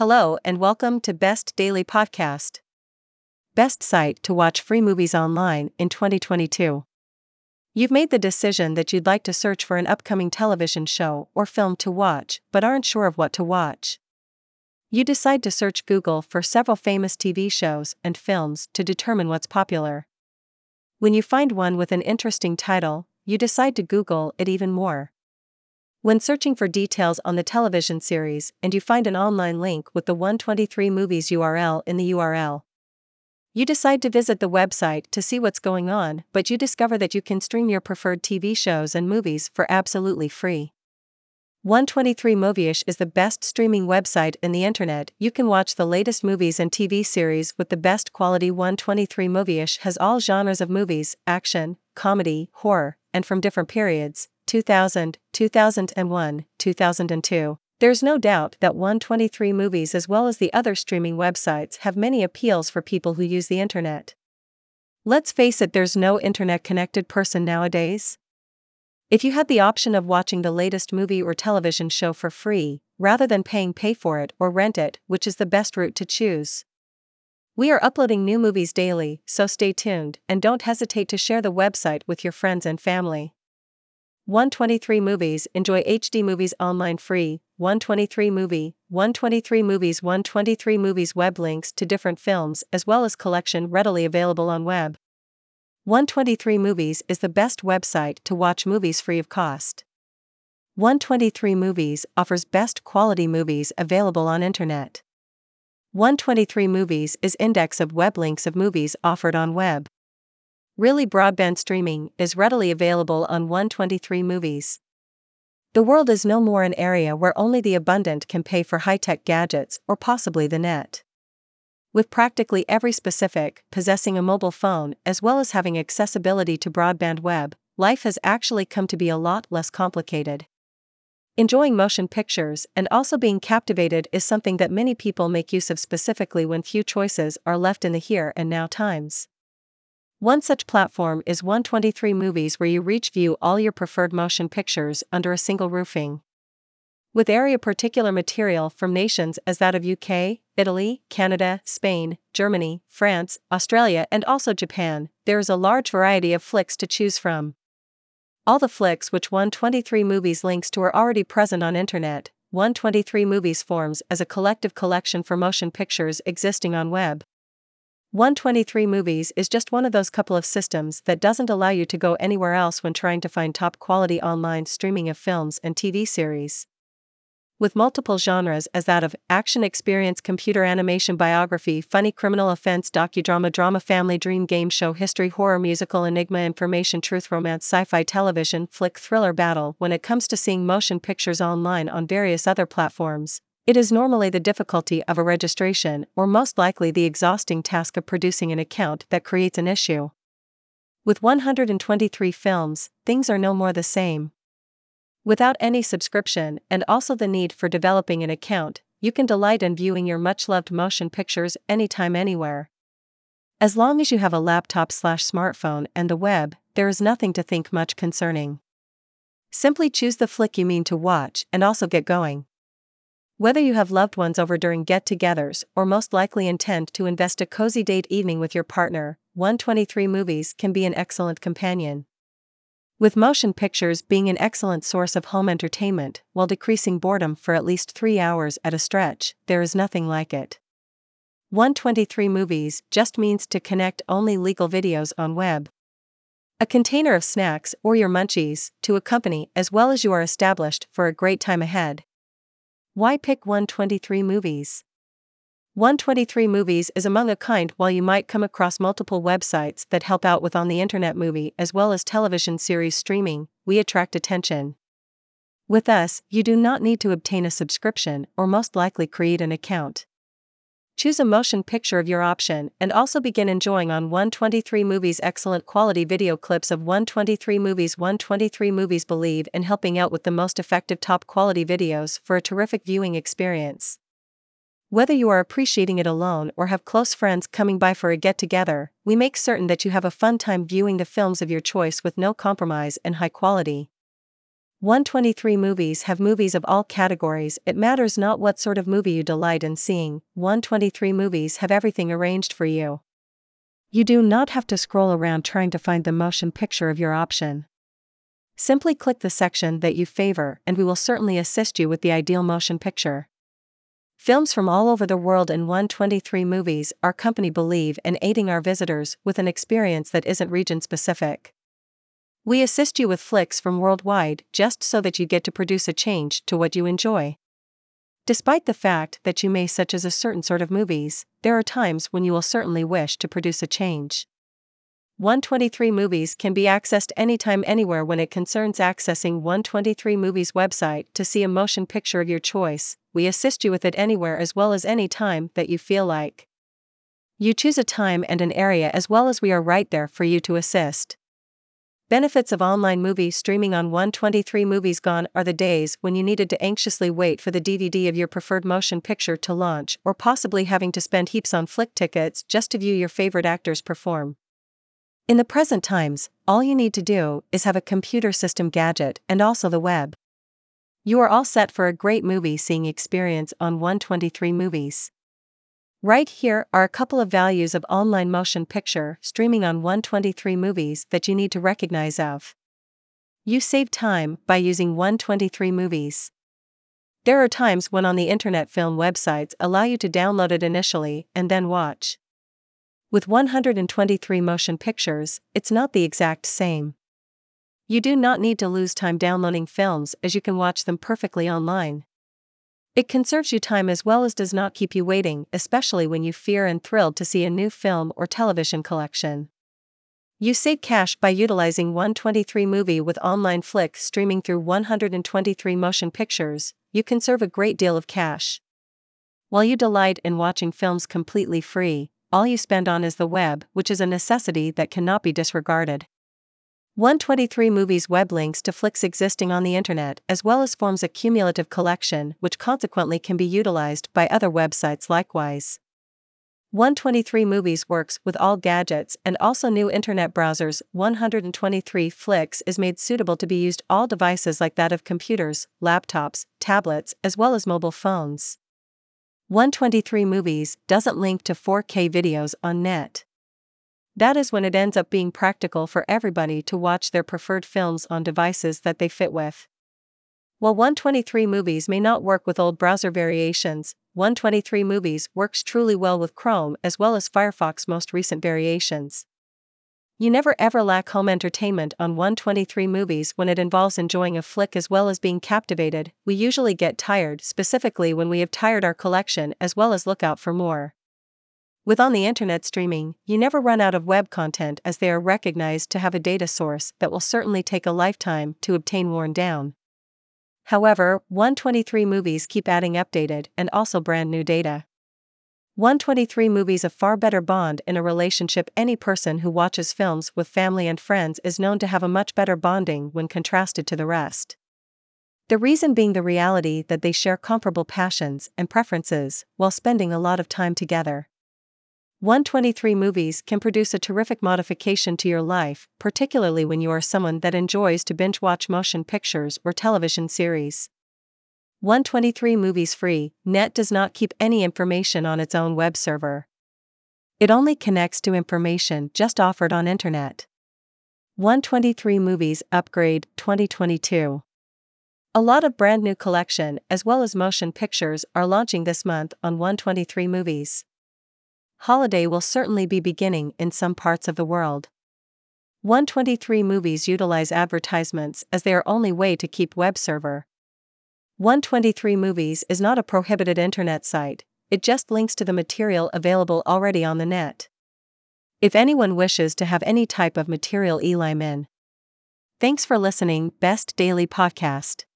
Hello and welcome to Best Daily Podcast. Best site to watch free movies online in 2022. You've made the decision that you'd like to search for an upcoming television show or film to watch, but aren't sure of what to watch. You decide to search Google for several famous TV shows and films to determine what's popular. When you find one with an interesting title, you decide to Google it even more. When searching for details on the television series and you find an online link with the 123 Movies URL in the URL, you decide to visit the website to see what's going on, but you discover that you can stream your preferred TV shows and movies for absolutely free. 123 Moviesh is the best streaming website in the internet. You can watch the latest movies and TV series with the best quality 123 Moviesh has all genres of movies, action, comedy, horror, and from different periods 2000, 2001, 2002. There's no doubt that 123 Movies, as well as the other streaming websites, have many appeals for people who use the internet. Let's face it, there's no internet connected person nowadays. If you had the option of watching the latest movie or television show for free, rather than paying pay for it or rent it, which is the best route to choose? We are uploading new movies daily, so stay tuned and don't hesitate to share the website with your friends and family. 123 Movies Enjoy HD movies online free. 123 Movie 123 Movies 123 Movies web links to different films as well as collection readily available on web. 123 Movies is the best website to watch movies free of cost. 123 Movies offers best quality movies available on internet. 123 Movies is index of web links of movies offered on web. Really broadband streaming is readily available on 123 movies. The world is no more an area where only the abundant can pay for high tech gadgets or possibly the net. With practically every specific possessing a mobile phone as well as having accessibility to broadband web, life has actually come to be a lot less complicated. Enjoying motion pictures and also being captivated is something that many people make use of specifically when few choices are left in the here and now times. One such platform is 123 Movies, where you reach view all your preferred motion pictures under a single roofing. With area particular material from nations as that of UK, Italy, Canada, Spain, Germany, France, Australia, and also Japan, there is a large variety of flicks to choose from. All the flicks which 123 Movies links to are already present on internet. 123 Movies forms as a collective collection for motion pictures existing on web. 123 Movies is just one of those couple of systems that doesn't allow you to go anywhere else when trying to find top quality online streaming of films and TV series. With multiple genres as that of action experience, computer animation, biography, funny criminal offense, docudrama, drama, family, dream, game show, history, horror, musical, enigma, information, truth, romance, sci fi, television, flick, thriller, battle, when it comes to seeing motion pictures online on various other platforms, it is normally the difficulty of a registration, or most likely the exhausting task of producing an account, that creates an issue. With 123 films, things are no more the same. Without any subscription, and also the need for developing an account, you can delight in viewing your much loved motion pictures anytime, anywhere. As long as you have a laptop slash smartphone and the web, there is nothing to think much concerning. Simply choose the flick you mean to watch and also get going. Whether you have loved ones over during get togethers or most likely intend to invest a cozy date evening with your partner, 123 Movies can be an excellent companion. With motion pictures being an excellent source of home entertainment while decreasing boredom for at least three hours at a stretch, there is nothing like it. 123 Movies just means to connect only legal videos on web. A container of snacks or your munchies to accompany as well as you are established for a great time ahead. Why pick 123 movies? 123 movies is among a kind while you might come across multiple websites that help out with on the internet movie as well as television series streaming, we attract attention. With us, you do not need to obtain a subscription or most likely create an account. Choose a motion picture of your option and also begin enjoying on 123 Movies excellent quality video clips of 123 Movies 123 Movies believe in helping out with the most effective top quality videos for a terrific viewing experience. Whether you are appreciating it alone or have close friends coming by for a get together, we make certain that you have a fun time viewing the films of your choice with no compromise and high quality. 123 movies have movies of all categories, it matters not what sort of movie you delight in seeing, 123 movies have everything arranged for you. You do not have to scroll around trying to find the motion picture of your option. Simply click the section that you favor, and we will certainly assist you with the ideal motion picture. Films from all over the world in 123 movies, our company believe in aiding our visitors with an experience that isn't region specific. We assist you with flicks from worldwide just so that you get to produce a change to what you enjoy. Despite the fact that you may such as a certain sort of movies, there are times when you will certainly wish to produce a change. 123 Movies can be accessed anytime anywhere when it concerns accessing 123 Movies website to see a motion picture of your choice. We assist you with it anywhere as well as any time that you feel like. You choose a time and an area as well as we are right there for you to assist. Benefits of online movie streaming on 123 Movies Gone are the days when you needed to anxiously wait for the DVD of your preferred motion picture to launch or possibly having to spend heaps on flick tickets just to view your favorite actors perform. In the present times, all you need to do is have a computer system gadget and also the web. You are all set for a great movie seeing experience on 123 Movies. Right here are a couple of values of online motion picture streaming on 123 movies that you need to recognize of. You save time by using 123 movies. There are times when on the internet film websites allow you to download it initially and then watch. With 123 motion pictures, it's not the exact same. You do not need to lose time downloading films as you can watch them perfectly online. It conserves you time as well as does not keep you waiting, especially when you fear and thrilled to see a new film or television collection. You save cash by utilizing 123 Movie with online flicks streaming through 123 motion pictures, you conserve a great deal of cash. While you delight in watching films completely free, all you spend on is the web, which is a necessity that cannot be disregarded. 123 Movies web links to flicks existing on the internet as well as forms a cumulative collection which consequently can be utilized by other websites likewise. 123 Movies works with all gadgets and also new internet browsers. 123 Flicks is made suitable to be used all devices like that of computers, laptops, tablets, as well as mobile phones. 123 Movies doesn't link to 4K videos on net. That is when it ends up being practical for everybody to watch their preferred films on devices that they fit with. While 123 movies may not work with old browser variations, 123 movies works truly well with Chrome as well as Firefox most recent variations. You never ever lack home entertainment on 123 movies when it involves enjoying a flick as well as being captivated. We usually get tired, specifically when we have tired our collection as well as look out for more. With on the internet streaming, you never run out of web content as they are recognized to have a data source that will certainly take a lifetime to obtain worn down. However, 123 movies keep adding updated and also brand new data. 123 movies a far better bond in a relationship any person who watches films with family and friends is known to have a much better bonding when contrasted to the rest. The reason being the reality that they share comparable passions and preferences while spending a lot of time together. 123 movies can produce a terrific modification to your life, particularly when you are someone that enjoys to binge watch motion pictures or television series. 123 Movies Free Net does not keep any information on its own web server. It only connects to information just offered on internet. 123 Movies Upgrade 2022 A lot of brand new collection as well as motion pictures are launching this month on 123 Movies holiday will certainly be beginning in some parts of the world. 123 movies utilize advertisements as their only way to keep web server. 123 movies is not a prohibited internet site, it just links to the material available already on the net. If anyone wishes to have any type of material Eli in. Thanks for listening, Best Daily Podcast.